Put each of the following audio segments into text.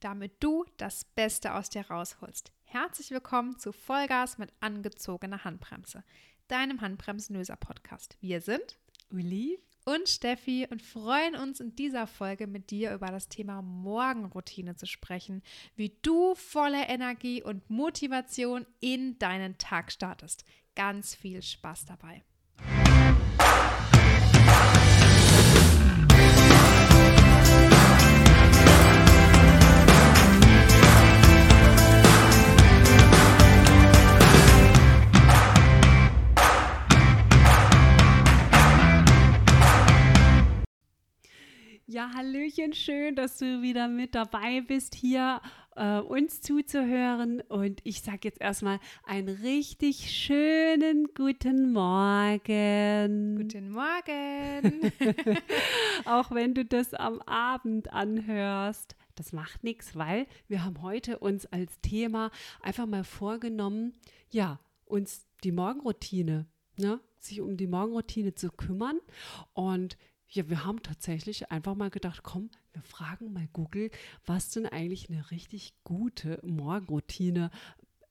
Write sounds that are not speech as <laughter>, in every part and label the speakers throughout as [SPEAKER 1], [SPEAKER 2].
[SPEAKER 1] damit du das Beste aus dir rausholst. Herzlich willkommen zu Vollgas mit angezogener Handbremse, deinem Handbremsenlöser-Podcast. Wir sind
[SPEAKER 2] Uli
[SPEAKER 1] und Steffi und freuen uns in dieser Folge mit dir über das Thema Morgenroutine zu sprechen, wie du voller Energie und Motivation in deinen Tag startest. Ganz viel Spaß dabei.
[SPEAKER 2] Ja, Hallöchen, schön, dass du wieder mit dabei bist, hier äh, uns zuzuhören. Und ich sage jetzt erstmal einen richtig schönen guten Morgen.
[SPEAKER 1] Guten Morgen. <laughs> <laughs>
[SPEAKER 2] Auch wenn du das am Abend anhörst. Das macht nichts, weil wir haben heute uns als Thema einfach mal vorgenommen, ja, uns die Morgenroutine, ne, sich um die Morgenroutine zu kümmern. Und ja, wir haben tatsächlich einfach mal gedacht, komm, wir fragen mal Google, was denn eigentlich eine richtig gute Morgenroutine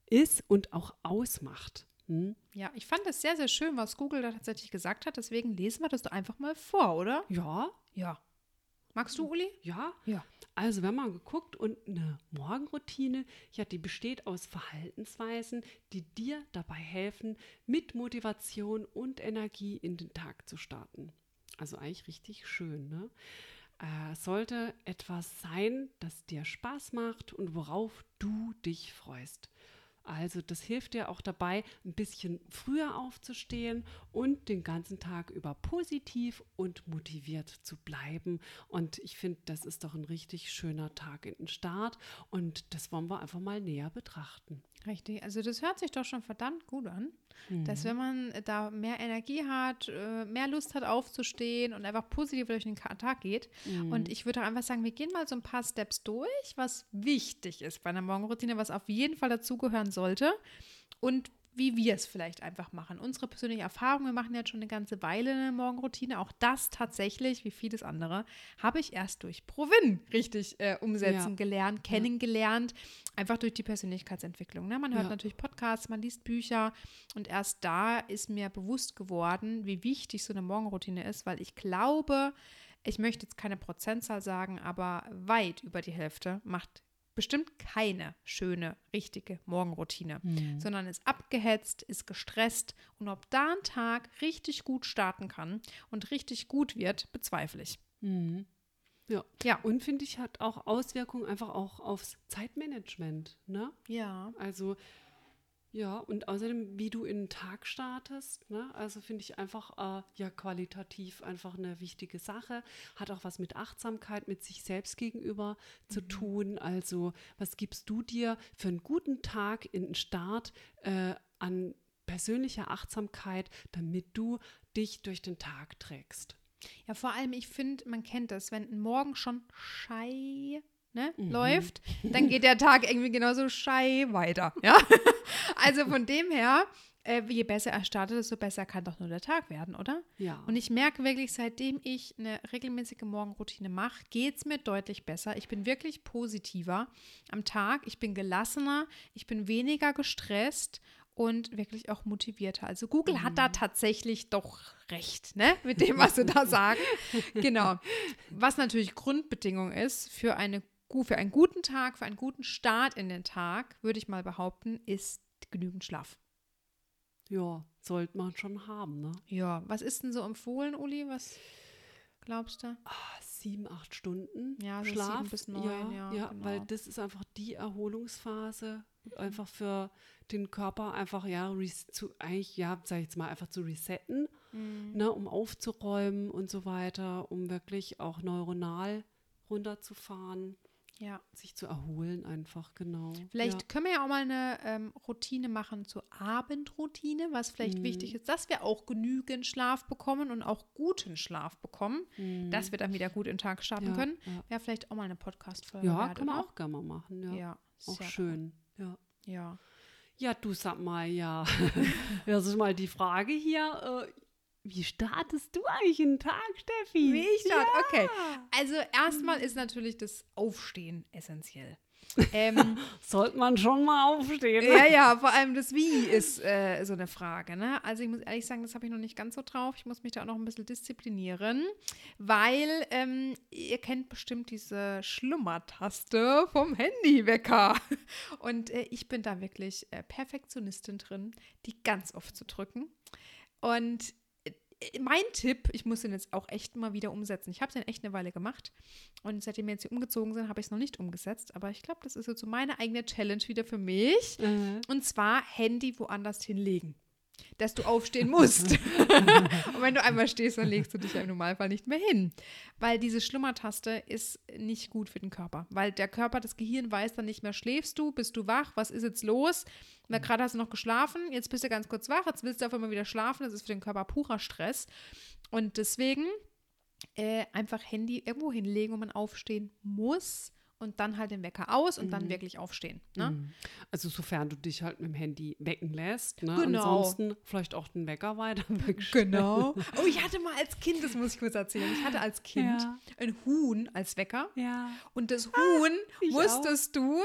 [SPEAKER 2] ist und auch ausmacht. Hm?
[SPEAKER 1] Ja, ich fand es sehr, sehr schön, was Google da tatsächlich gesagt hat. Deswegen lesen wir das doch einfach mal vor, oder?
[SPEAKER 2] Ja.
[SPEAKER 1] Ja. Magst du, Uli?
[SPEAKER 2] Ja.
[SPEAKER 1] Ja.
[SPEAKER 2] Also, wenn man geguckt und eine Morgenroutine, ja, die besteht aus Verhaltensweisen, die dir dabei helfen, mit Motivation und Energie in den Tag zu starten. Also eigentlich richtig schön. Ne? Äh, sollte etwas sein, das dir Spaß macht und worauf du dich freust. Also das hilft dir auch dabei, ein bisschen früher aufzustehen und den ganzen Tag über positiv und motiviert zu bleiben. Und ich finde, das ist doch ein richtig schöner Tag in den Start und das wollen wir einfach mal näher betrachten.
[SPEAKER 1] Richtig, also das hört sich doch schon verdammt gut an, mhm. dass wenn man da mehr Energie hat, äh, mehr Lust hat aufzustehen und einfach positiv durch den Tag geht. Mhm. Und ich würde einfach sagen, wir gehen mal so ein paar Steps durch, was wichtig ist bei einer Morgenroutine, was auf jeden Fall dazugehören sollte. Und wie wir es vielleicht einfach machen. Unsere persönliche Erfahrung, wir machen jetzt schon eine ganze Weile eine Morgenroutine. Auch das tatsächlich, wie vieles andere, habe ich erst durch Provin richtig äh, umsetzen ja. gelernt, kennengelernt. Einfach durch die Persönlichkeitsentwicklung. Ne? Man hört ja. natürlich Podcasts, man liest Bücher und erst da ist mir bewusst geworden, wie wichtig so eine Morgenroutine ist, weil ich glaube, ich möchte jetzt keine Prozentzahl sagen, aber weit über die Hälfte macht bestimmt keine schöne, richtige Morgenroutine, mhm. sondern ist abgehetzt, ist gestresst und ob da ein Tag richtig gut starten kann und richtig gut wird, bezweifle ich.
[SPEAKER 2] Mhm. Ja. ja. Und finde ich, hat auch Auswirkungen einfach auch aufs Zeitmanagement. Ne?
[SPEAKER 1] Ja.
[SPEAKER 2] Also ja, und außerdem, wie du in den Tag startest, ne? also finde ich einfach äh, ja qualitativ einfach eine wichtige Sache. Hat auch was mit Achtsamkeit, mit sich selbst gegenüber mhm. zu tun. Also, was gibst du dir für einen guten Tag in den Start äh, an persönlicher Achtsamkeit, damit du dich durch den Tag trägst?
[SPEAKER 1] Ja, vor allem, ich finde, man kennt das, wenn ein Morgen schon schei ne, mhm. läuft, dann <laughs> geht der Tag irgendwie genauso schei weiter. Ja? <laughs> <laughs> also von dem her, äh, je besser er startet, desto besser kann doch nur der Tag werden, oder?
[SPEAKER 2] Ja.
[SPEAKER 1] Und ich merke wirklich, seitdem ich eine regelmäßige Morgenroutine mache, geht es mir deutlich besser. Ich bin wirklich positiver am Tag. Ich bin gelassener, ich bin weniger gestresst und wirklich auch motivierter. Also Google mhm. hat da mhm. tatsächlich doch recht, ne, mit dem, was sie da <laughs> sagen. genau. Was natürlich Grundbedingung ist für eine für einen guten Tag, für einen guten Start in den Tag, würde ich mal behaupten, ist genügend Schlaf.
[SPEAKER 2] Ja, sollte man schon haben, ne?
[SPEAKER 1] Ja, was ist denn so empfohlen, Uli? Was glaubst du?
[SPEAKER 2] Ah, sieben, acht Stunden
[SPEAKER 1] ja, so
[SPEAKER 2] Schlaf.
[SPEAKER 1] Sieben bis neun,
[SPEAKER 2] ja,
[SPEAKER 1] ja,
[SPEAKER 2] ja
[SPEAKER 1] genau.
[SPEAKER 2] weil das ist einfach die Erholungsphase, einfach für den Körper einfach, ja, zu, eigentlich, ja, sag ich jetzt mal, einfach zu resetten, mhm. ne, um aufzuräumen und so weiter, um wirklich auch neuronal runterzufahren
[SPEAKER 1] ja.
[SPEAKER 2] sich zu erholen einfach, genau.
[SPEAKER 1] Vielleicht ja. können wir ja auch mal eine ähm, Routine machen zur Abendroutine, was vielleicht mhm. wichtig ist, dass wir auch genügend Schlaf bekommen und auch guten Schlaf bekommen, mhm. dass wir dann wieder gut in den Tag starten ja, können. Ja. Wäre vielleicht auch mal eine Podcast-Folge.
[SPEAKER 2] Ja, wert, kann man auch gerne mal machen, ja.
[SPEAKER 1] Ja,
[SPEAKER 2] auch schön,
[SPEAKER 1] cool. ja. Ja.
[SPEAKER 2] Ja, du sag mal, ja. <laughs> das ist mal die Frage hier. Äh, wie startest du eigentlich einen Tag, Steffi?
[SPEAKER 1] Wie ich starte, ja. okay. Also erstmal ist natürlich das Aufstehen essentiell. <laughs>
[SPEAKER 2] Ähm, Sollte man schon mal aufstehen.
[SPEAKER 1] Ja, ja, vor allem das Wie ist äh, so eine Frage. Ne? Also ich muss ehrlich sagen, das habe ich noch nicht ganz so drauf. Ich muss mich da auch noch ein bisschen disziplinieren, weil ähm, ihr kennt bestimmt diese Schlummertaste vom Handywecker. <laughs> Und äh, ich bin da wirklich äh, Perfektionistin drin, die ganz oft zu drücken. Und mein Tipp, ich muss den jetzt auch echt mal wieder umsetzen. Ich habe den echt eine Weile gemacht und seitdem wir jetzt hier umgezogen sind, habe ich es noch nicht umgesetzt. Aber ich glaube, das ist jetzt so meine eigene Challenge wieder für mich. Mhm. Und zwar Handy woanders hinlegen dass du aufstehen musst. <laughs> und wenn du einmal stehst, dann legst du dich ja im Normalfall nicht mehr hin. Weil diese Schlummertaste ist nicht gut für den Körper. Weil der Körper, das Gehirn weiß dann nicht mehr, schläfst du, bist du wach, was ist jetzt los? Na, gerade hast du noch geschlafen, jetzt bist du ganz kurz wach, jetzt willst du auf einmal wieder schlafen, das ist für den Körper purer Stress. Und deswegen äh, einfach Handy irgendwo hinlegen, wo man aufstehen muss und dann halt den Wecker aus und mhm. dann wirklich aufstehen. Ne? Mhm.
[SPEAKER 2] Also sofern du dich halt mit dem Handy wecken lässt. Ne? Genau. Ansonsten vielleicht auch den Wecker weiter <laughs>
[SPEAKER 1] wegstellen. Genau. Oh, ich hatte mal als Kind, das muss ich kurz erzählen, ich hatte als Kind ja. ein Huhn als Wecker. Ja. Und das Huhn ah, musstest auch. du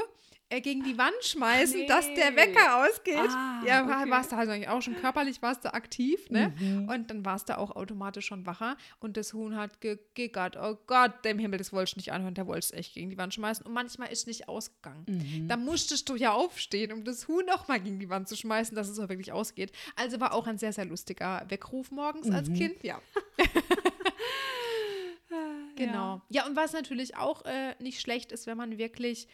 [SPEAKER 1] gegen die Wand schmeißen, nee. dass der Wecker ausgeht. Ah, ja, okay. warst du also eigentlich auch schon körperlich warst du aktiv, ne? Mhm. Und dann warst du auch automatisch schon wacher und das Huhn hat gegiggert. Oh Gott, dem Himmel, das wollte ich nicht anhören, der wollte es echt gegen die Wand schmeißen und manchmal ist es nicht ausgegangen. Mhm. Da musstest du ja aufstehen, um das Huhn nochmal gegen die Wand zu schmeißen, dass es auch wirklich ausgeht. Also war auch ein sehr, sehr lustiger Weckruf morgens mhm. als Kind, ja. <laughs> genau. Ja. ja, und was natürlich auch äh, nicht schlecht ist, wenn man wirklich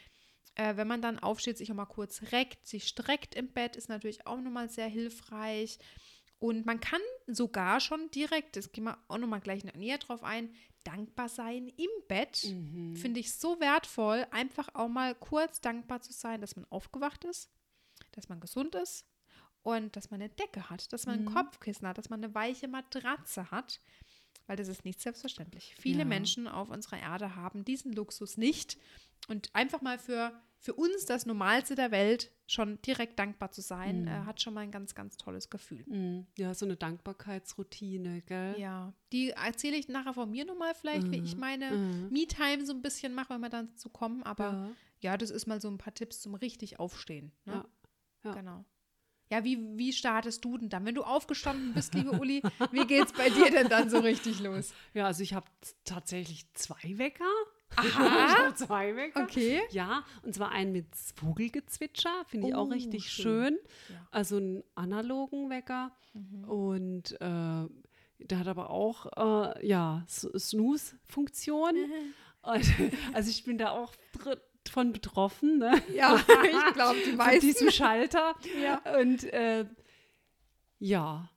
[SPEAKER 1] äh, wenn man dann aufsteht, sich auch mal kurz reckt, sich streckt im Bett, ist natürlich auch nochmal sehr hilfreich. Und man kann sogar schon direkt, das gehen wir auch nochmal gleich näher drauf ein, dankbar sein im Bett. Mhm. Finde ich so wertvoll, einfach auch mal kurz dankbar zu sein, dass man aufgewacht ist, dass man gesund ist und dass man eine Decke hat, dass man mhm. ein Kopfkissen hat, dass man eine weiche Matratze hat weil das ist nicht selbstverständlich. Viele ja. Menschen auf unserer Erde haben diesen Luxus nicht. Und einfach mal für, für uns das Normalste der Welt schon direkt dankbar zu sein, mhm. äh, hat schon mal ein ganz, ganz tolles Gefühl.
[SPEAKER 2] Mhm. Ja, so eine Dankbarkeitsroutine, gell?
[SPEAKER 1] Ja, die erzähle ich nachher von mir nochmal vielleicht, mhm. wie ich meine mhm. Me-Time so ein bisschen mache, wenn wir dann zu kommen. Aber ja. ja. das ist mal so ein paar Tipps zum richtig Aufstehen. Ne? Ja. ja. Genau. Ja, wie, wie startest du denn dann? Wenn du aufgestanden bist, liebe Uli, wie geht es bei dir denn dann so richtig los? <laughs>
[SPEAKER 2] Ja, also ich habe tatsächlich zwei Wecker.
[SPEAKER 1] Aha.
[SPEAKER 2] zwei Wecker.
[SPEAKER 1] Okay.
[SPEAKER 2] Ja, und zwar einen mit Vogelgezwitscher, finde ich oh, auch richtig schön. schön. Ja. Also einen analogen Wecker. Mhm. Und äh, der hat aber auch, äh, ja, Snooze-Funktion. <laughs> Mhm. Also ich bin da auch drin von betroffen. Ne?
[SPEAKER 1] Ja, <laughs> ich glaube, die meisten. Von
[SPEAKER 2] diesem Schalter.
[SPEAKER 1] ja.
[SPEAKER 2] Und äh, ja,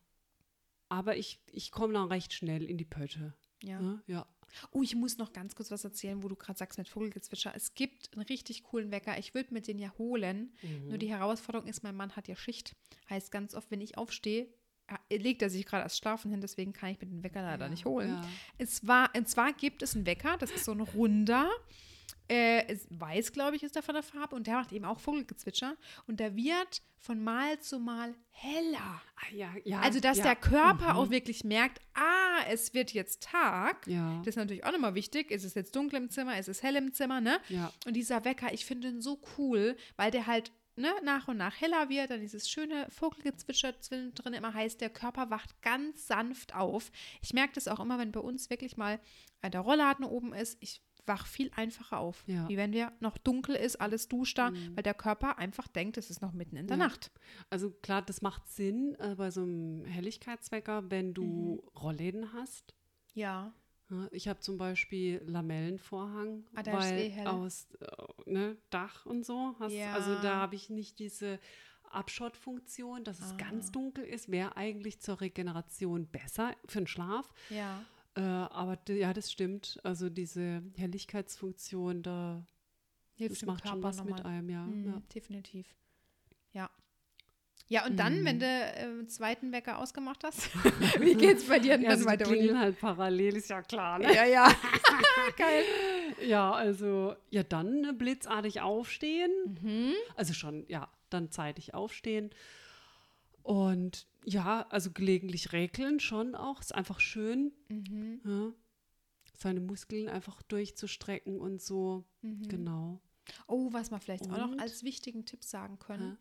[SPEAKER 2] aber ich, ich komme dann recht schnell in die Pötte.
[SPEAKER 1] Ja. Ne? ja. Oh, ich muss noch ganz kurz was erzählen, wo du gerade sagst mit Vogelgezwitscher. Es gibt einen richtig coolen Wecker. Ich würde mir den ja holen. Mhm. Nur die Herausforderung ist, mein Mann hat ja Schicht. Heißt ganz oft, wenn ich aufstehe, äh, legt er sich gerade als Schlafen hin, deswegen kann ich mir den Wecker leider ja, nicht holen. Ja. Es war, und zwar gibt es einen Wecker, das ist so ein runder, äh, weiß, glaube ich, ist der von der Farbe und der macht eben auch Vogelgezwitscher und der wird von Mal zu Mal heller.
[SPEAKER 2] Ah, ja, ja,
[SPEAKER 1] also, dass
[SPEAKER 2] ja.
[SPEAKER 1] der Körper mhm. auch wirklich merkt, ah, es wird jetzt Tag. Ja. Das ist natürlich auch nochmal wichtig. Ist es jetzt dunkel im Zimmer, ist es hell im Zimmer, ne?
[SPEAKER 2] Ja.
[SPEAKER 1] Und dieser Wecker, ich finde ihn so cool, weil der halt ne, nach und nach heller wird, dann dieses schöne Vogelgezwitscher drin immer heißt, der Körper wacht ganz sanft auf. Ich merke das auch immer, wenn bei uns wirklich mal der Rollladen oben ist. Ich wach viel einfacher auf. Ja. Wie wenn wir noch dunkel ist, alles duscht da, mhm. weil der Körper einfach denkt, es ist noch mitten in der ja. Nacht.
[SPEAKER 2] Also klar, das macht Sinn äh, bei so einem Helligkeitswecker, wenn du mhm. Rollläden hast.
[SPEAKER 1] Ja.
[SPEAKER 2] Ich habe zum Beispiel Lamellenvorhang, ah, weil eh aus äh, ne, Dach und so. Hast, ja. Also da habe ich nicht diese Abschottfunktion, dass es ah. ganz dunkel ist, wäre eigentlich zur Regeneration besser für den Schlaf.
[SPEAKER 1] Ja.
[SPEAKER 2] Äh, aber ja, das stimmt. Also diese Helligkeitsfunktion, da
[SPEAKER 1] Hilft das macht schon
[SPEAKER 2] was nochmal. mit einem, ja.
[SPEAKER 1] Mhm,
[SPEAKER 2] ja.
[SPEAKER 1] Definitiv. Ja. Ja, und dann, mhm. wenn du äh, zweiten Wecker ausgemacht hast, <laughs> wie geht's bei dir
[SPEAKER 2] ja, also weiter? Die halt parallel, ist ja klar,
[SPEAKER 1] ne? Ja, ja. <laughs> Geil.
[SPEAKER 2] Ja, also, ja, dann ne, blitzartig aufstehen. Mhm. Also schon, ja, dann zeitig aufstehen. Und ja, also gelegentlich räkeln schon auch. Ist einfach schön.
[SPEAKER 1] Mhm.
[SPEAKER 2] Ja. Seine Muskeln einfach durchzustrecken und so.
[SPEAKER 1] Mhm.
[SPEAKER 2] Genau.
[SPEAKER 1] Oh, was wir vielleicht auch noch
[SPEAKER 2] Und?
[SPEAKER 1] als wichtigen Tipp sagen können.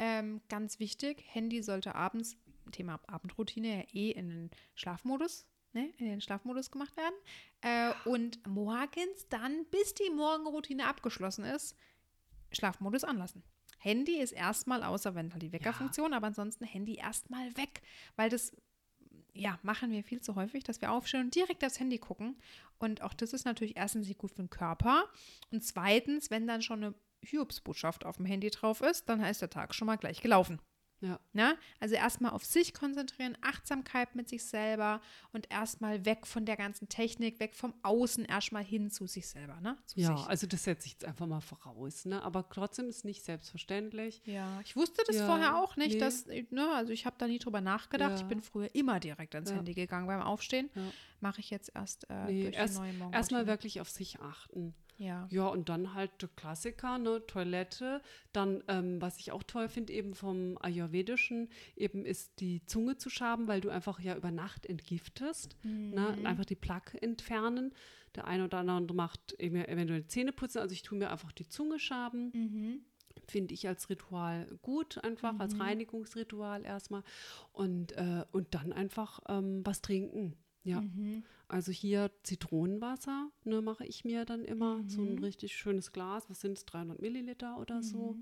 [SPEAKER 1] Ähm, ganz wichtig, Handy sollte abends, Thema Abendroutine, ja eh in den Schlafmodus, ne, in den Schlafmodus gemacht werden. Äh, und morgens dann, bis die Morgenroutine abgeschlossen ist, Schlafmodus anlassen. Handy ist erstmal, außer wenn halt die Weckerfunktion, aber ansonsten Handy erstmal weg, weil das ja, machen wir viel zu häufig, dass wir aufstehen und direkt aufs Handy gucken. Und auch das ist natürlich erstens nicht gut für den Körper. Und zweitens, wenn dann schon eine Hiobsbotschaft auf dem Handy drauf ist, dann heißt der Tag schon mal gleich gelaufen.
[SPEAKER 2] Ja.
[SPEAKER 1] Ne? Also erstmal auf sich konzentrieren, Achtsamkeit mit sich selber und erstmal weg von der ganzen Technik, weg vom Außen, erstmal hin zu sich selber. Ne? Zu
[SPEAKER 2] Ja,
[SPEAKER 1] sich.
[SPEAKER 2] also das setze ich jetzt einfach mal voraus, ne? Aber trotzdem ist nicht selbstverständlich.
[SPEAKER 1] Ja, ich wusste das
[SPEAKER 2] Ja,
[SPEAKER 1] vorher auch nicht,
[SPEAKER 2] nee.
[SPEAKER 1] dass, ne, also ich habe da nie drüber nachgedacht.
[SPEAKER 2] Ja.
[SPEAKER 1] Ich bin früher immer direkt ans
[SPEAKER 2] Ja.
[SPEAKER 1] Handy gegangen beim Aufstehen. Mache ich jetzt erst äh,
[SPEAKER 2] Nee,
[SPEAKER 1] durch
[SPEAKER 2] erst-
[SPEAKER 1] die neue Morgenroutine.
[SPEAKER 2] Erstmal wirklich auf sich achten.
[SPEAKER 1] Ja.
[SPEAKER 2] Ja, und dann halt der Klassiker, ne, Toilette. Dann, ähm, was ich auch toll finde, eben vom Ayurvedischen, eben ist die Zunge zu schaben, weil du einfach ja über Nacht entgiftest. Ne, und einfach die Plaque entfernen. Der eine oder andere macht eben eventuell Zähne putzen. Also ich tue mir einfach die Zunge schaben.
[SPEAKER 1] Mhm.
[SPEAKER 2] Finde ich als Ritual gut, einfach als Reinigungsritual erstmal. Und, äh, und dann einfach ähm, was trinken. Ja.
[SPEAKER 1] Mhm.
[SPEAKER 2] Also hier Zitronenwasser, ne, mache ich mir dann immer so ein
[SPEAKER 1] Mhm.
[SPEAKER 2] richtig schönes Glas. Was sind es, 300 Milliliter oder so?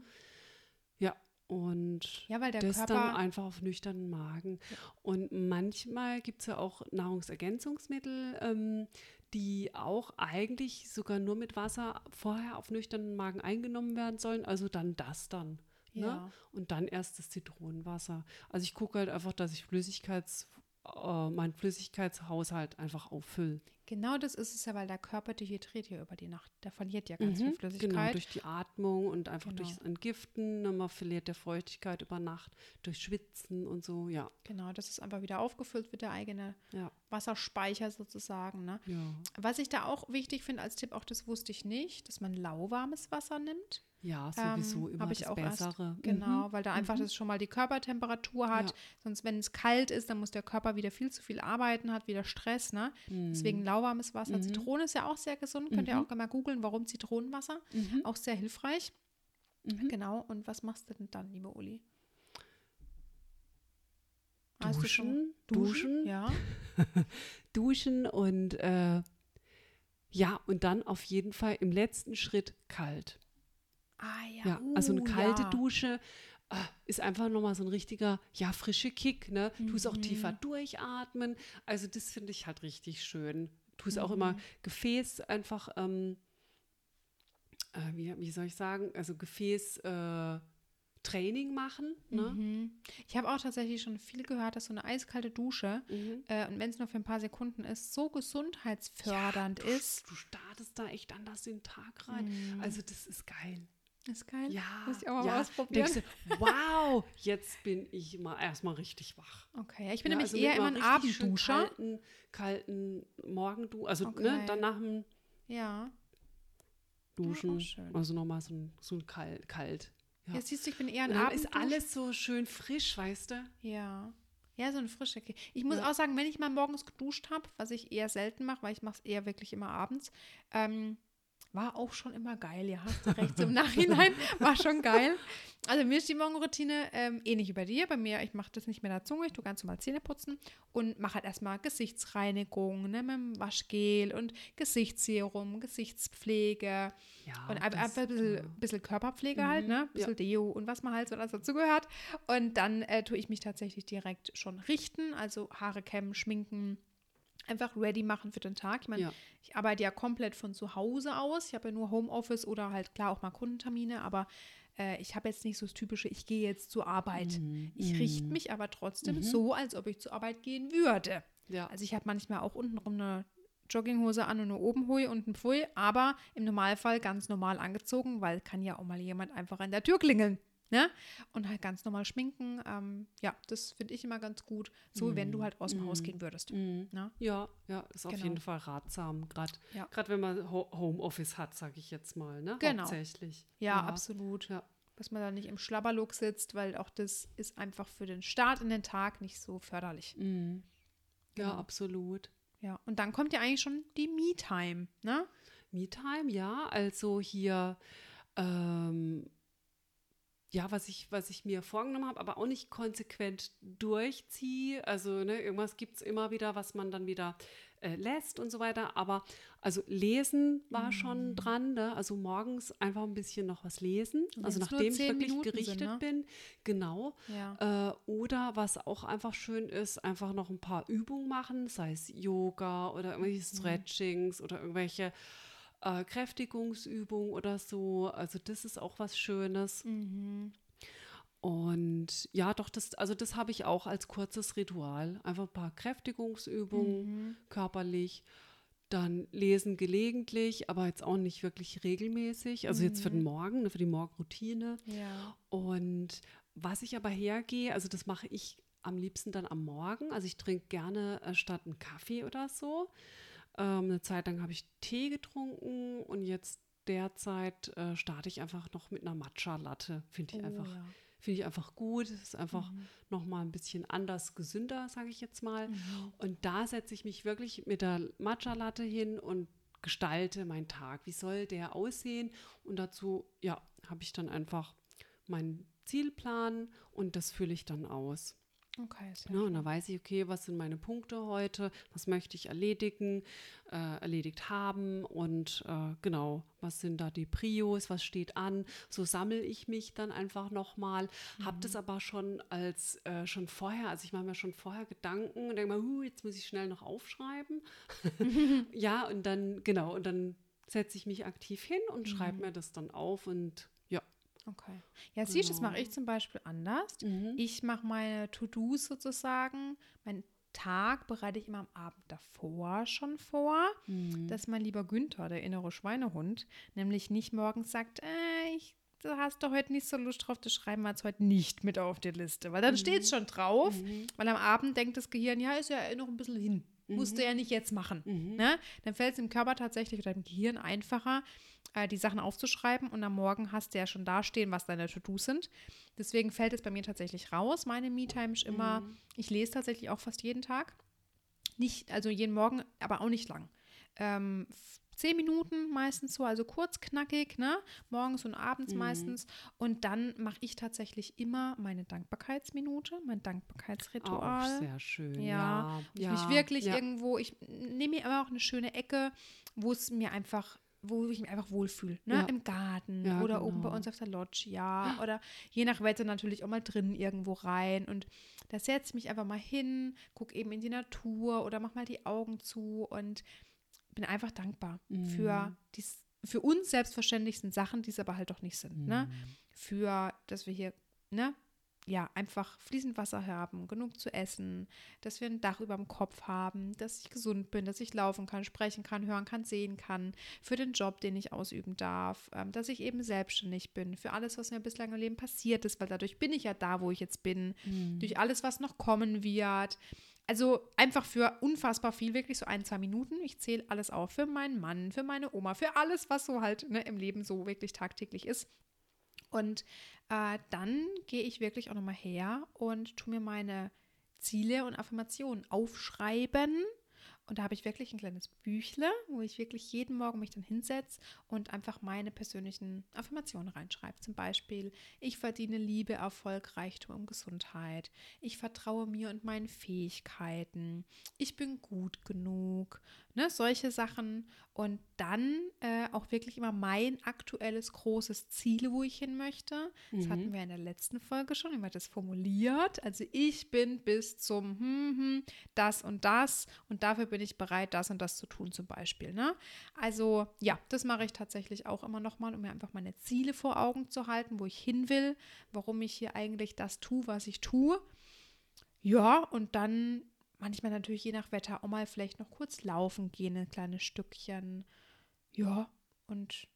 [SPEAKER 2] Ja, und
[SPEAKER 1] Ja, weil der
[SPEAKER 2] das
[SPEAKER 1] Körper.
[SPEAKER 2] dann einfach auf nüchternen Magen. Und manchmal gibt es ja auch Nahrungsergänzungsmittel, ähm, die auch eigentlich sogar nur mit Wasser vorher auf nüchternen Magen eingenommen werden sollen. Also dann das dann. Ne?
[SPEAKER 1] Ja.
[SPEAKER 2] Und dann erst das Zitronenwasser. Also ich gucke halt einfach, dass ich Flüssigkeits, äh, meinen Flüssigkeitshaushalt einfach auffülle.
[SPEAKER 1] Genau das ist es ja, weil der Körper dehydriert ja über die Nacht. Der verliert ja ganz viel
[SPEAKER 2] Mhm,
[SPEAKER 1] Flüssigkeit.
[SPEAKER 2] Genau, durch die Atmung und einfach
[SPEAKER 1] Genau.
[SPEAKER 2] durchs Entgiften. Ne, man verliert der Feuchtigkeit über Nacht, durch Schwitzen und so, ja.
[SPEAKER 1] Genau, das ist einfach wieder aufgefüllt wird, der eigene
[SPEAKER 2] Ja,
[SPEAKER 1] Wasserspeicher sozusagen. Ne?
[SPEAKER 2] ja.
[SPEAKER 1] Was ich da auch wichtig finde als Tipp, auch das wusste ich nicht, dass man lauwarmes Wasser nimmt.
[SPEAKER 2] Ja, sowieso
[SPEAKER 1] Ähm,
[SPEAKER 2] immer
[SPEAKER 1] ich
[SPEAKER 2] das
[SPEAKER 1] auch erst-
[SPEAKER 2] Bessere.
[SPEAKER 1] Genau,
[SPEAKER 2] Mhm.
[SPEAKER 1] weil da einfach das schon mal die Körpertemperatur hat.
[SPEAKER 2] Ja.
[SPEAKER 1] Sonst, wenn es kalt ist, dann muss der Körper wieder viel zu viel arbeiten, hat wieder Stress. Ne? Deswegen lauwarmes Wasser.
[SPEAKER 2] Mhm.
[SPEAKER 1] Zitrone ist ja auch sehr gesund. Könnt ihr
[SPEAKER 2] Mhm.
[SPEAKER 1] auch mal googeln, warum Zitronenwasser.
[SPEAKER 2] Mhm.
[SPEAKER 1] Auch sehr hilfreich.
[SPEAKER 2] Mhm.
[SPEAKER 1] Genau. Und was machst du denn dann, liebe Uli? Du
[SPEAKER 2] Duschen,
[SPEAKER 1] schon-
[SPEAKER 2] duschen,
[SPEAKER 1] Ja. <laughs>
[SPEAKER 2] duschen und äh, ja, und dann auf jeden Fall im letzten Schritt kalt.
[SPEAKER 1] Ah ja.
[SPEAKER 2] Ja, also eine
[SPEAKER 1] uh,
[SPEAKER 2] kalte
[SPEAKER 1] ja.
[SPEAKER 2] Dusche äh, ist einfach nochmal so ein richtiger, ja, frische Kick, ne? Tu es auch tiefer durchatmen. Also das finde ich halt richtig schön. Tu es auch
[SPEAKER 1] Mhm.
[SPEAKER 2] immer Gefäß einfach, ähm, äh, wie, wie soll ich sagen, also Gefäß äh, Training machen, ne?
[SPEAKER 1] Mhm. Ich habe auch tatsächlich schon viel gehört, dass so eine eiskalte Dusche,
[SPEAKER 2] Mhm.
[SPEAKER 1] äh, und wenn es nur für ein paar Sekunden ist, so gesundheitsfördernd
[SPEAKER 2] du,
[SPEAKER 1] ist.
[SPEAKER 2] Du startest da echt anders den Tag rein.
[SPEAKER 1] Mhm.
[SPEAKER 2] Also das ist geil.
[SPEAKER 1] Ist geil.
[SPEAKER 2] Ja,
[SPEAKER 1] Muss ich auch mal
[SPEAKER 2] ja.
[SPEAKER 1] ausprobieren.
[SPEAKER 2] Denkst du, wow, jetzt bin ich mal erstmal richtig wach.
[SPEAKER 1] Okay, ja, ich bin
[SPEAKER 2] Ja,
[SPEAKER 1] nämlich
[SPEAKER 2] also
[SPEAKER 1] eher immer ein Abendduscher.
[SPEAKER 2] Kalten, kalten Morgendu, also
[SPEAKER 1] Okay.
[SPEAKER 2] ne, dann nach dem
[SPEAKER 1] Ja.
[SPEAKER 2] Duschen,
[SPEAKER 1] schön.
[SPEAKER 2] also nochmal so ein, so ein kalt. kalt. Ja.
[SPEAKER 1] ja, siehst du, ich bin eher ein Abendduscher.
[SPEAKER 2] ist alles so schön frisch, weißt du?
[SPEAKER 1] Ja. Ja, so eine frische Kick. Ich muss
[SPEAKER 2] Ja.
[SPEAKER 1] auch sagen, wenn ich mal morgens geduscht habe, was ich eher selten mache, weil ich mache es eher wirklich immer abends, ähm, war auch schon immer geil. Ja, hast du recht. Im Nachhinein war schon geil. Also mir ist die Morgenroutine ähm, ähnlich wie bei dir. Bei mir, ich mache das nicht mit der Zunge, ich tue ganz normal Zähne putzen und mache halt erstmal Gesichtsreinigung ne, mit dem Waschgel und Gesichtsserum, Gesichtspflege
[SPEAKER 2] Ja.
[SPEAKER 1] und einfach, ein bisschen,
[SPEAKER 2] ja.
[SPEAKER 1] bisschen Körperpflege
[SPEAKER 2] Mhm,
[SPEAKER 1] halt, ne? Ein
[SPEAKER 2] ja.
[SPEAKER 1] bisschen Deo und was man halt so alles dazu gehört. Und dann äh, tue ich mich tatsächlich direkt schon richten, also Haare kämmen, schminken, einfach ready machen für den Tag. Ich meine,
[SPEAKER 2] Ja.
[SPEAKER 1] ich arbeite ja komplett von zu Hause aus. Ich habe ja nur Homeoffice oder halt klar auch mal Kundentermine, aber äh, ich habe jetzt nicht so das typische, ich gehe jetzt zur Arbeit.
[SPEAKER 2] Mhm,
[SPEAKER 1] Ich richte
[SPEAKER 2] mhm.
[SPEAKER 1] mich aber trotzdem
[SPEAKER 2] Mhm.
[SPEAKER 1] so, als ob ich zur Arbeit gehen würde.
[SPEAKER 2] Ja.
[SPEAKER 1] Also ich habe manchmal auch untenrum eine Jogginghose an und eine Obenhui und ein Pfui, aber im Normalfall ganz normal angezogen, weil kann ja auch mal jemand einfach an der Tür klingeln. Ne? Und halt ganz normal schminken. Ähm, ja, das finde ich immer ganz gut. So, wie wenn du halt aus dem Haus
[SPEAKER 2] Mhm.
[SPEAKER 1] gehen würdest.
[SPEAKER 2] Mhm.
[SPEAKER 1] Ne?
[SPEAKER 2] Ja, ja, ist auf
[SPEAKER 1] Genau.
[SPEAKER 2] jeden Fall ratsam. Gerade
[SPEAKER 1] Ja.
[SPEAKER 2] wenn man Ho Homeoffice hat, sage ich jetzt mal, ne?
[SPEAKER 1] Genau.
[SPEAKER 2] Hauptsächlich.
[SPEAKER 1] Ja, absolut.
[SPEAKER 2] Ja.
[SPEAKER 1] dass man da nicht im Schlabberlook sitzt, weil auch das ist einfach für den Start in den Tag nicht so förderlich.
[SPEAKER 2] Ja,
[SPEAKER 1] Genau.
[SPEAKER 2] absolut.
[SPEAKER 1] Ja, und dann kommt ja eigentlich schon die Me-Time, ne?
[SPEAKER 2] Me-Time, ja. Also hier, ähm, ja, was ich, was ich mir vorgenommen habe, aber auch nicht konsequent durchziehe. Also, ne, irgendwas gibt es immer wieder, was man dann wieder äh, lässt und so weiter. Aber also lesen war
[SPEAKER 1] Mhm.
[SPEAKER 2] schon dran, ne? Also morgens einfach ein bisschen noch was lesen.
[SPEAKER 1] Und
[SPEAKER 2] Also nachdem ich wirklich
[SPEAKER 1] Minuten sind,
[SPEAKER 2] gerichtet
[SPEAKER 1] ne?
[SPEAKER 2] bin. Genau.
[SPEAKER 1] Ja.
[SPEAKER 2] Äh, oder was auch einfach schön ist, einfach noch ein paar Übungen machen, sei es Yoga oder irgendwelche
[SPEAKER 1] Mhm.
[SPEAKER 2] Stretchings oder irgendwelche äh, Kräftigungsübungen oder so. Also das ist auch was Schönes.
[SPEAKER 1] Mhm.
[SPEAKER 2] Und ja, doch, das, also das habe ich auch als kurzes Ritual. Einfach ein paar Kräftigungsübungen
[SPEAKER 1] Mhm.
[SPEAKER 2] körperlich. Dann lesen gelegentlich, aber jetzt auch nicht wirklich regelmäßig. Also jetzt für
[SPEAKER 1] Mhm.
[SPEAKER 2] den Morgen, ne, für die Morgenroutine.
[SPEAKER 1] Ja.
[SPEAKER 2] Und was ich aber hergehe, also das mache ich am liebsten dann am Morgen. Also ich trinke gerne äh, statt einen Kaffee oder so. Ähm, eine Zeit lang habe ich Tee getrunken und jetzt derzeit äh, starte ich einfach noch mit einer Matcha-Latte. Finde ich
[SPEAKER 1] Oh,
[SPEAKER 2] einfach,
[SPEAKER 1] ja.
[SPEAKER 2] finde ich einfach gut. Es ist einfach
[SPEAKER 1] Mhm.
[SPEAKER 2] noch mal ein bisschen anders gesünder, sage ich jetzt mal.
[SPEAKER 1] Mhm.
[SPEAKER 2] Und da setze ich mich wirklich mit der Matcha-Latte hin und gestalte meinen Tag. Wie soll der aussehen? Und dazu, ja, habe ich dann einfach meinen Zielplan und das fülle ich dann aus.
[SPEAKER 1] Okay, sehr
[SPEAKER 2] Ne? Und da weiß ich, okay, was sind meine Punkte heute? Was möchte ich erledigen, äh, erledigt haben? Und äh, genau, was sind da die Prios? Was steht an? So sammle ich mich dann einfach nochmal. Habe das aber schon als äh, schon vorher, also ich mache mir schon vorher Gedanken und denke mal, huh, jetzt muss ich schnell noch aufschreiben. <laughs> ja, und dann, genau, und dann setze ich mich aktiv hin und schreibe mir das dann auf und ja.
[SPEAKER 1] Okay. Ja, siehst du, das mache
[SPEAKER 2] Genau.
[SPEAKER 1] ich zum Beispiel anders.
[SPEAKER 2] Mhm.
[SPEAKER 1] Ich mache meine To-Dos sozusagen. Mein Tag bereite ich immer am Abend davor schon vor,
[SPEAKER 2] Mhm.
[SPEAKER 1] dass mein lieber Günther, der innere Schweinehund, nämlich nicht morgens sagt, äh, ich, du hast doch heute nicht so Lust drauf, das schreiben wir jetzt heute nicht mit auf die Liste. Weil dann steht es schon drauf,
[SPEAKER 2] Mhm.
[SPEAKER 1] weil am Abend denkt das Gehirn, ja, ist ja noch ein bisschen hin. Musst du ja nicht jetzt machen.
[SPEAKER 2] Mhm.
[SPEAKER 1] Ne? Dann fällt es im Körper tatsächlich oder im Gehirn einfacher, äh, die Sachen aufzuschreiben und am Morgen hast du ja schon dastehen, was deine To-Dos sind. Deswegen fällt es bei mir tatsächlich raus. Meine Me-Time ist immer,
[SPEAKER 2] Mhm.
[SPEAKER 1] ich lese tatsächlich auch fast jeden Tag. Nicht, also jeden Morgen, aber auch nicht lang. Ähm, zehn Minuten meistens so, also kurz, knackig, ne? Morgens und abends
[SPEAKER 2] Mhm.
[SPEAKER 1] meistens. Und dann mache ich tatsächlich immer meine Dankbarkeitsminute, mein
[SPEAKER 2] Auch
[SPEAKER 1] Dankbarkeitsritual.
[SPEAKER 2] sehr schön.
[SPEAKER 1] Ja,
[SPEAKER 2] Ja,
[SPEAKER 1] ich
[SPEAKER 2] ja,
[SPEAKER 1] mich wirklich
[SPEAKER 2] ja.
[SPEAKER 1] irgendwo, ich nehme mir aber auch eine schöne Ecke, wo es mir einfach, wo ich mich einfach wohlfühle. Ne?
[SPEAKER 2] Ja.
[SPEAKER 1] Im Garten
[SPEAKER 2] Ja,
[SPEAKER 1] oder oben bei
[SPEAKER 2] genau.
[SPEAKER 1] uns auf der Lodge, ja. Oder je nach Wetter natürlich auch mal drinnen irgendwo rein. Und da setze ich mich einfach mal hin, gucke eben in die Natur oder mach mal die Augen zu und bin einfach dankbar für
[SPEAKER 2] Mhm.
[SPEAKER 1] die für uns selbstverständlichsten Sachen, die es aber halt doch nicht sind. Ne?
[SPEAKER 2] Mhm.
[SPEAKER 1] Für, dass wir hier, ne, ja, einfach fließend Wasser haben, genug zu essen, dass wir ein Dach über dem Kopf haben, dass ich gesund bin, dass ich laufen kann, sprechen kann, hören kann, sehen kann, für den Job, den ich ausüben darf, ähm, dass ich eben selbstständig bin, für alles, was mir bislang im Leben passiert ist, weil dadurch bin ich ja da, wo ich jetzt bin,
[SPEAKER 2] Mhm.
[SPEAKER 1] durch alles, was noch kommen wird. Also einfach für unfassbar viel, wirklich so ein, zwei Minuten. Ich zähle alles auf für meinen Mann, für meine Oma, für alles, was so halt ne, im Leben so wirklich tagtäglich ist. Und äh, dann gehe ich wirklich auch nochmal her und tue mir meine Ziele und Affirmationen aufschreiben. Und da habe ich wirklich ein kleines Büchle, wo ich wirklich jeden Morgen mich dann hinsetze und einfach meine persönlichen Affirmationen reinschreibe. Zum Beispiel, ich verdiene Liebe, Erfolg, Reichtum und Gesundheit. Ich vertraue mir und meinen Fähigkeiten. Ich bin gut genug. Ne, solche Sachen. Und dann äh, auch wirklich immer mein aktuelles großes Ziel, wo ich hin möchte. Das hatten
[SPEAKER 2] Mhm.
[SPEAKER 1] wir in der letzten Folge schon, wie man das formuliert. Also ich bin bis zum hm, hm, das und das und dafür bin ich bereit, das und das zu tun zum Beispiel. Ne? Also ja, das mache ich tatsächlich auch immer nochmal, um mir einfach meine Ziele vor Augen zu halten, wo ich hin will, warum ich hier eigentlich das tue, was ich tue. Ja, und dann manchmal natürlich je nach Wetter auch mal vielleicht noch kurz laufen gehen, ein kleines Stückchen. Ja, und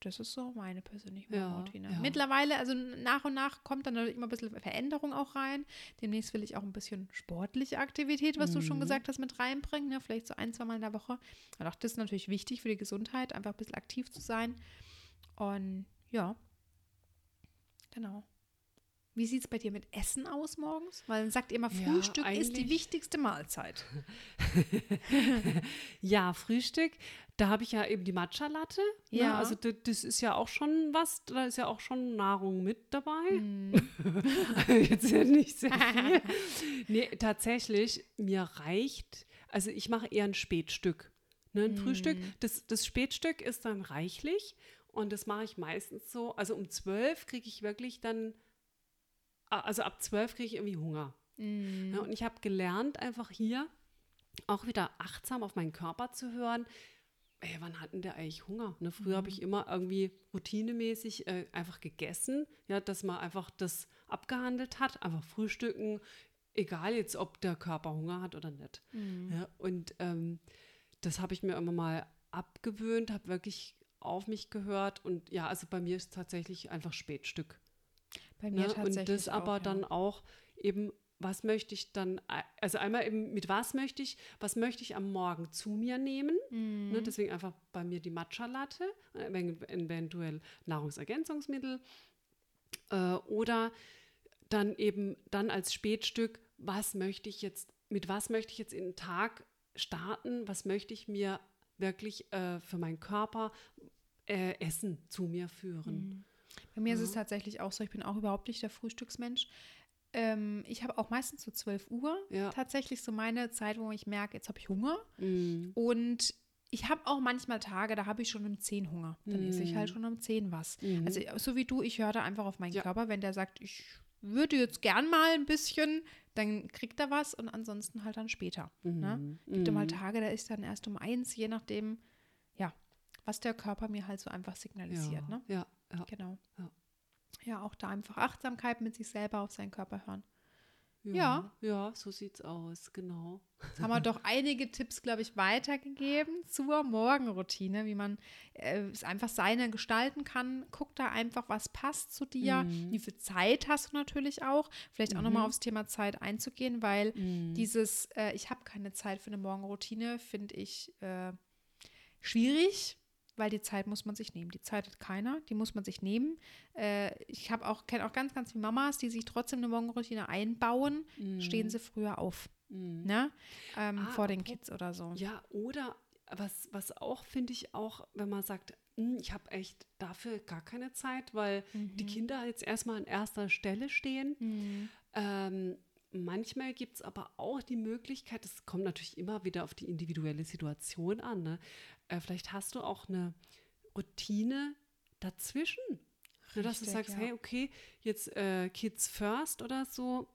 [SPEAKER 1] das ist so meine persönliche
[SPEAKER 2] Ja,
[SPEAKER 1] Morgenroutine.
[SPEAKER 2] ja.
[SPEAKER 1] Mittlerweile, also nach und nach kommt dann natürlich immer ein bisschen Veränderung auch rein. Demnächst will ich auch ein bisschen sportliche Aktivität, was du schon
[SPEAKER 2] Mhm.
[SPEAKER 1] gesagt hast, mit reinbringen. Ne? Vielleicht so ein, zwei Mal in der Woche. Und auch das ist natürlich wichtig für die Gesundheit, einfach ein bisschen aktiv zu sein. Und ja, Genau. Wie sieht es bei dir mit Essen aus morgens? Weil dann sagt ihr immer,
[SPEAKER 2] Ja,
[SPEAKER 1] Frühstück ist die wichtigste Mahlzeit. <laughs>
[SPEAKER 2] Ja, Frühstück, da habe ich ja eben die Matcha-Latte. Ne?
[SPEAKER 1] Ja.
[SPEAKER 2] Also das, das ist ja auch schon was, da ist ja auch schon Nahrung mit dabei.
[SPEAKER 1] Mhm. <laughs>
[SPEAKER 2] Jetzt ja nicht sehr <laughs> viel. nee, tatsächlich, mir reicht, also ich mache eher ein Spätstück. Ne, ein Frühstück, das, das Spätstück ist dann reichlich und das mache ich meistens so, also um zwölf kriege ich wirklich dann, also ab zwölf kriege ich irgendwie Hunger.
[SPEAKER 1] Mhm.
[SPEAKER 2] Ja, und ich habe gelernt, einfach hier auch wieder achtsam auf meinen Körper zu hören. Ey, wann hatten der eigentlich Hunger? Ne, früher habe ich immer irgendwie routinemäßig äh, einfach gegessen, ja, dass man einfach das abgehandelt hat, einfach frühstücken, egal jetzt, ob der Körper Hunger hat oder nicht. Ja, und ähm, das habe ich mir immer mal abgewöhnt, habe wirklich auf mich gehört und ja, also bei mir ist tatsächlich einfach Spätstück.
[SPEAKER 1] Bei mir
[SPEAKER 2] Ne?
[SPEAKER 1] tatsächlich.
[SPEAKER 2] Und das aber
[SPEAKER 1] auch, ja.
[SPEAKER 2] dann auch eben, was möchte ich dann, also einmal eben, mit was möchte ich, was möchte ich am Morgen zu mir nehmen?
[SPEAKER 1] Mhm.
[SPEAKER 2] Ne? Deswegen einfach bei mir die Matcha-Latte, äh, ev- eventuell Nahrungsergänzungsmittel äh, oder dann eben dann als Spätstück, was möchte ich jetzt, mit was möchte ich jetzt in den Tag starten, was möchte ich mir wirklich äh, für meinen Körper äh, Essen zu mir führen.
[SPEAKER 1] Bei mir ist es tatsächlich auch so, ich bin auch überhaupt nicht der Frühstücksmensch. Ähm, ich habe auch meistens so 12 Uhr
[SPEAKER 2] Ja.
[SPEAKER 1] tatsächlich so meine Zeit, wo ich merke, jetzt habe ich Hunger.
[SPEAKER 2] Mm.
[SPEAKER 1] Und ich habe auch manchmal Tage, da habe ich schon um 10 Hunger. Dann esse ich halt schon um 10 was. Also so wie du, ich höre da einfach auf meinen
[SPEAKER 2] Ja.
[SPEAKER 1] Körper. Wenn der sagt, ich würde jetzt gern mal ein bisschen, dann kriegt er was und ansonsten halt dann später. Ne? Gibt mal Tage, da ist dann erst um eins, je nachdem, ja, was der Körper mir halt so einfach signalisiert.
[SPEAKER 2] ja,
[SPEAKER 1] Ne?
[SPEAKER 2] ja, ja.
[SPEAKER 1] Genau.
[SPEAKER 2] Ja.
[SPEAKER 1] Ja, auch da einfach Achtsamkeit mit sich selber auf seinen Körper hören.
[SPEAKER 2] Ja,
[SPEAKER 1] Ja.
[SPEAKER 2] so sieht's aus, genau.
[SPEAKER 1] Jetzt haben wir doch einige Tipps, glaube ich, weitergegeben zur Morgenroutine, wie man äh, es einfach seine gestalten kann. Guck da einfach, was passt zu dir.
[SPEAKER 2] Mhm.
[SPEAKER 1] Wie viel Zeit hast du natürlich auch. Vielleicht auch nochmal aufs Thema Zeit einzugehen, weil
[SPEAKER 2] Mhm.
[SPEAKER 1] dieses, äh, ich habe keine Zeit für eine Morgenroutine, finde ich äh, schwierig. Weil die Zeit muss man sich nehmen. Die Zeit hat keiner, die muss man sich nehmen. Äh, ich habe auch, kenne auch ganz, ganz viele Mamas, die sich trotzdem eine Morgenroutine einbauen, stehen sie früher auf. Ne? Ähm,
[SPEAKER 2] Mhm. Ah,
[SPEAKER 1] vor den Kids oder so.
[SPEAKER 2] Ja, oder was, was auch, finde ich auch, wenn man sagt, "Hm, ich habe echt dafür gar keine Zeit, weil die
[SPEAKER 1] Mhm.
[SPEAKER 2] Kinder jetzt erstmal an erster Stelle stehen. Ähm, manchmal gibt es aber auch die Möglichkeit, es kommt natürlich immer wieder auf die individuelle Situation an. Ne? Äh, vielleicht hast du auch eine Routine dazwischen. Ne, dass du
[SPEAKER 1] Richtig,
[SPEAKER 2] sagst,
[SPEAKER 1] ja.
[SPEAKER 2] hey, okay, jetzt äh, Kids first oder so.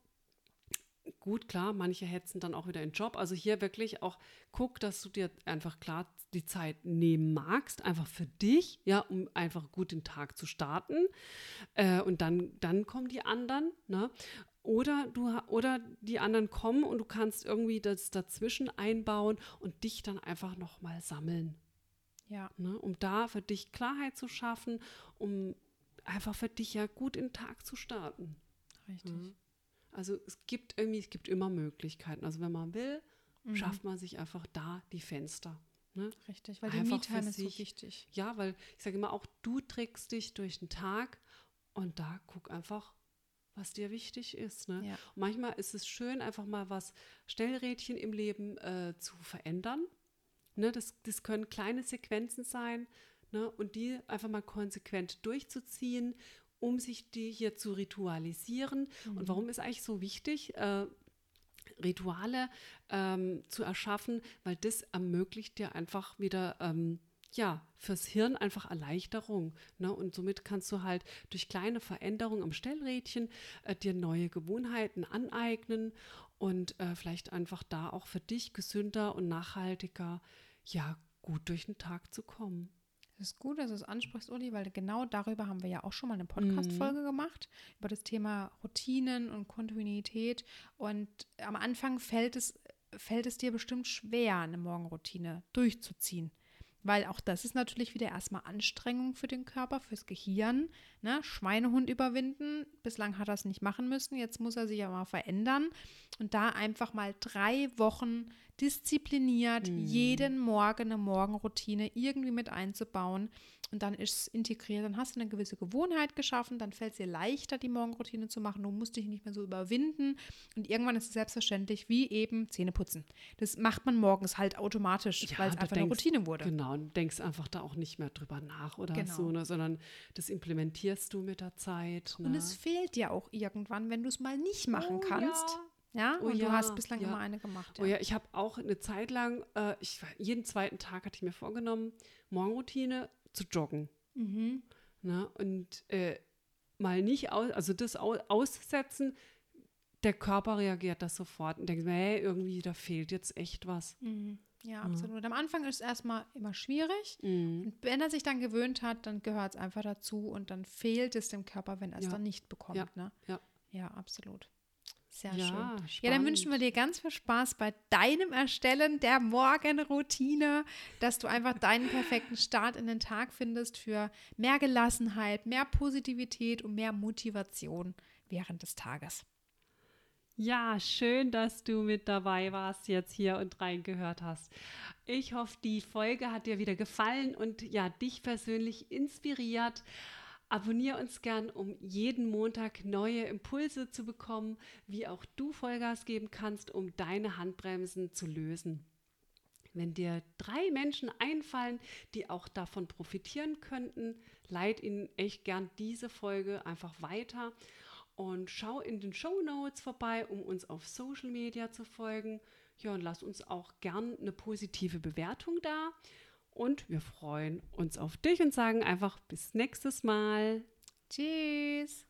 [SPEAKER 2] Gut, klar, manche hetzen dann auch wieder in den Job. Also hier wirklich auch guck, dass du dir einfach klar die Zeit nehmen magst, einfach für dich, ja, um einfach gut den Tag zu starten. Äh, und dann, dann kommen die anderen, ne? Oder du oder die anderen kommen und du kannst irgendwie das dazwischen einbauen und dich dann einfach nochmal sammeln.
[SPEAKER 1] Ja,
[SPEAKER 2] Ne? Um da für dich Klarheit zu schaffen, um einfach für dich ja gut in den Tag zu starten.
[SPEAKER 1] richtig.
[SPEAKER 2] Mhm. Also es gibt irgendwie, es gibt immer Möglichkeiten. Also wenn man will,
[SPEAKER 1] Mhm.
[SPEAKER 2] schafft man sich einfach da die Fenster. Ne?
[SPEAKER 1] Richtig, weil die
[SPEAKER 2] Einfach für
[SPEAKER 1] Me-Time ist so wichtig.
[SPEAKER 2] Ja, weil ich sage immer auch, du trägst dich durch den Tag und da guck einfach, was dir wichtig ist. Ne?
[SPEAKER 1] Ja.
[SPEAKER 2] Manchmal ist es schön, einfach mal was Stellrädchen im Leben äh, zu verändern. Ne? Das, das können kleine Sequenzen sein ne? und die einfach mal konsequent durchzuziehen, um sich die hier zu ritualisieren. Und warum ist eigentlich so wichtig? Äh, Rituale ähm, zu erschaffen, weil das ermöglicht dir einfach wieder, ähm, ja, fürs Hirn einfach Erleichterung. Ne? Und somit kannst du halt durch kleine Veränderungen am Stellrädchen äh, dir neue Gewohnheiten aneignen und äh, vielleicht einfach da auch für dich gesünder und nachhaltiger, ja, gut durch den Tag zu kommen.
[SPEAKER 1] Es ist gut, dass du es ansprichst, Uli, weil genau darüber haben wir ja auch schon mal eine
[SPEAKER 2] Mhm.
[SPEAKER 1] Podcast-Folge gemacht, über das Thema Routinen und Kontinuität. Und am Anfang fällt es, fällt es dir bestimmt schwer, eine Morgenroutine durchzuziehen. Weil auch das ist natürlich wieder erstmal Anstrengung für den Körper, fürs Gehirn. Ne? Schweinehund überwinden. Bislang hat er es nicht machen müssen. Jetzt muss er sich ja mal verändern. Und da einfach mal drei Wochen diszipliniert jeden Morgen eine Morgenroutine irgendwie mit einzubauen und dann ist es integriert. Dann hast du eine gewisse Gewohnheit geschaffen, dann fällt es dir leichter, die Morgenroutine zu machen. Du musst dich nicht mehr so überwinden und irgendwann ist es selbstverständlich, wie eben Zähne putzen. Das macht man morgens halt automatisch,
[SPEAKER 2] Ja,
[SPEAKER 1] weil es
[SPEAKER 2] du
[SPEAKER 1] einfach
[SPEAKER 2] denkst-
[SPEAKER 1] eine Routine wurde.
[SPEAKER 2] Genau, und denkst einfach da auch nicht mehr drüber nach oder
[SPEAKER 1] Genau.
[SPEAKER 2] so, ne, sondern das implementierst du mit der Zeit. Ne?
[SPEAKER 1] Und es fehlt dir auch irgendwann, wenn du es mal nicht machen
[SPEAKER 2] Oh,
[SPEAKER 1] kannst.
[SPEAKER 2] ja.
[SPEAKER 1] Ja,
[SPEAKER 2] Oh
[SPEAKER 1] und du
[SPEAKER 2] ja,
[SPEAKER 1] hast bislang
[SPEAKER 2] ja.
[SPEAKER 1] immer eine gemacht.
[SPEAKER 2] Oh ja, ich habe auch eine Zeit lang, äh, ich, jeden zweiten Tag hatte ich mir vorgenommen, Morgenroutine zu joggen.
[SPEAKER 1] Mhm.
[SPEAKER 2] Ne? Und äh, mal nicht aus, also das au aussetzen, der Körper reagiert das sofort und denkt, hey, irgendwie, da fehlt jetzt echt was.
[SPEAKER 1] Mhm. Ja, absolut. Am Anfang ist es erstmal immer schwierig.
[SPEAKER 2] Mhm.
[SPEAKER 1] Und wenn er sich dann gewöhnt hat, dann gehört es einfach dazu und dann fehlt es dem Körper, wenn er es
[SPEAKER 2] Ja.
[SPEAKER 1] dann nicht bekommt.
[SPEAKER 2] Ja.
[SPEAKER 1] Ne?
[SPEAKER 2] Ja.
[SPEAKER 1] ja, absolut. Sehr
[SPEAKER 2] Ja,
[SPEAKER 1] schön. Ja, dann
[SPEAKER 2] spannend.
[SPEAKER 1] wünschen wir dir ganz viel Spaß bei deinem Erstellen der Morgenroutine, dass du einfach deinen perfekten Start in den Tag findest für mehr Gelassenheit, mehr Positivität und mehr Motivation während des Tages.
[SPEAKER 2] Ja, schön, dass du mit dabei warst jetzt hier und reingehört hast. Ich hoffe, die Folge hat dir wieder gefallen und ja, dich persönlich inspiriert. Abonnier uns gern, um jeden Montag neue Impulse zu bekommen, wie auch du Vollgas geben kannst, um deine Handbremsen zu lösen. Wenn dir drei Menschen einfallen, die auch davon profitieren könnten, leit ihnen echt gern diese Folge einfach weiter und schau in den Show Notes vorbei, um uns auf Social Media zu folgen. Ja, und lass uns auch gern eine positive Bewertung da. Und wir freuen uns auf dich und sagen einfach bis nächstes Mal.
[SPEAKER 1] Tschüss.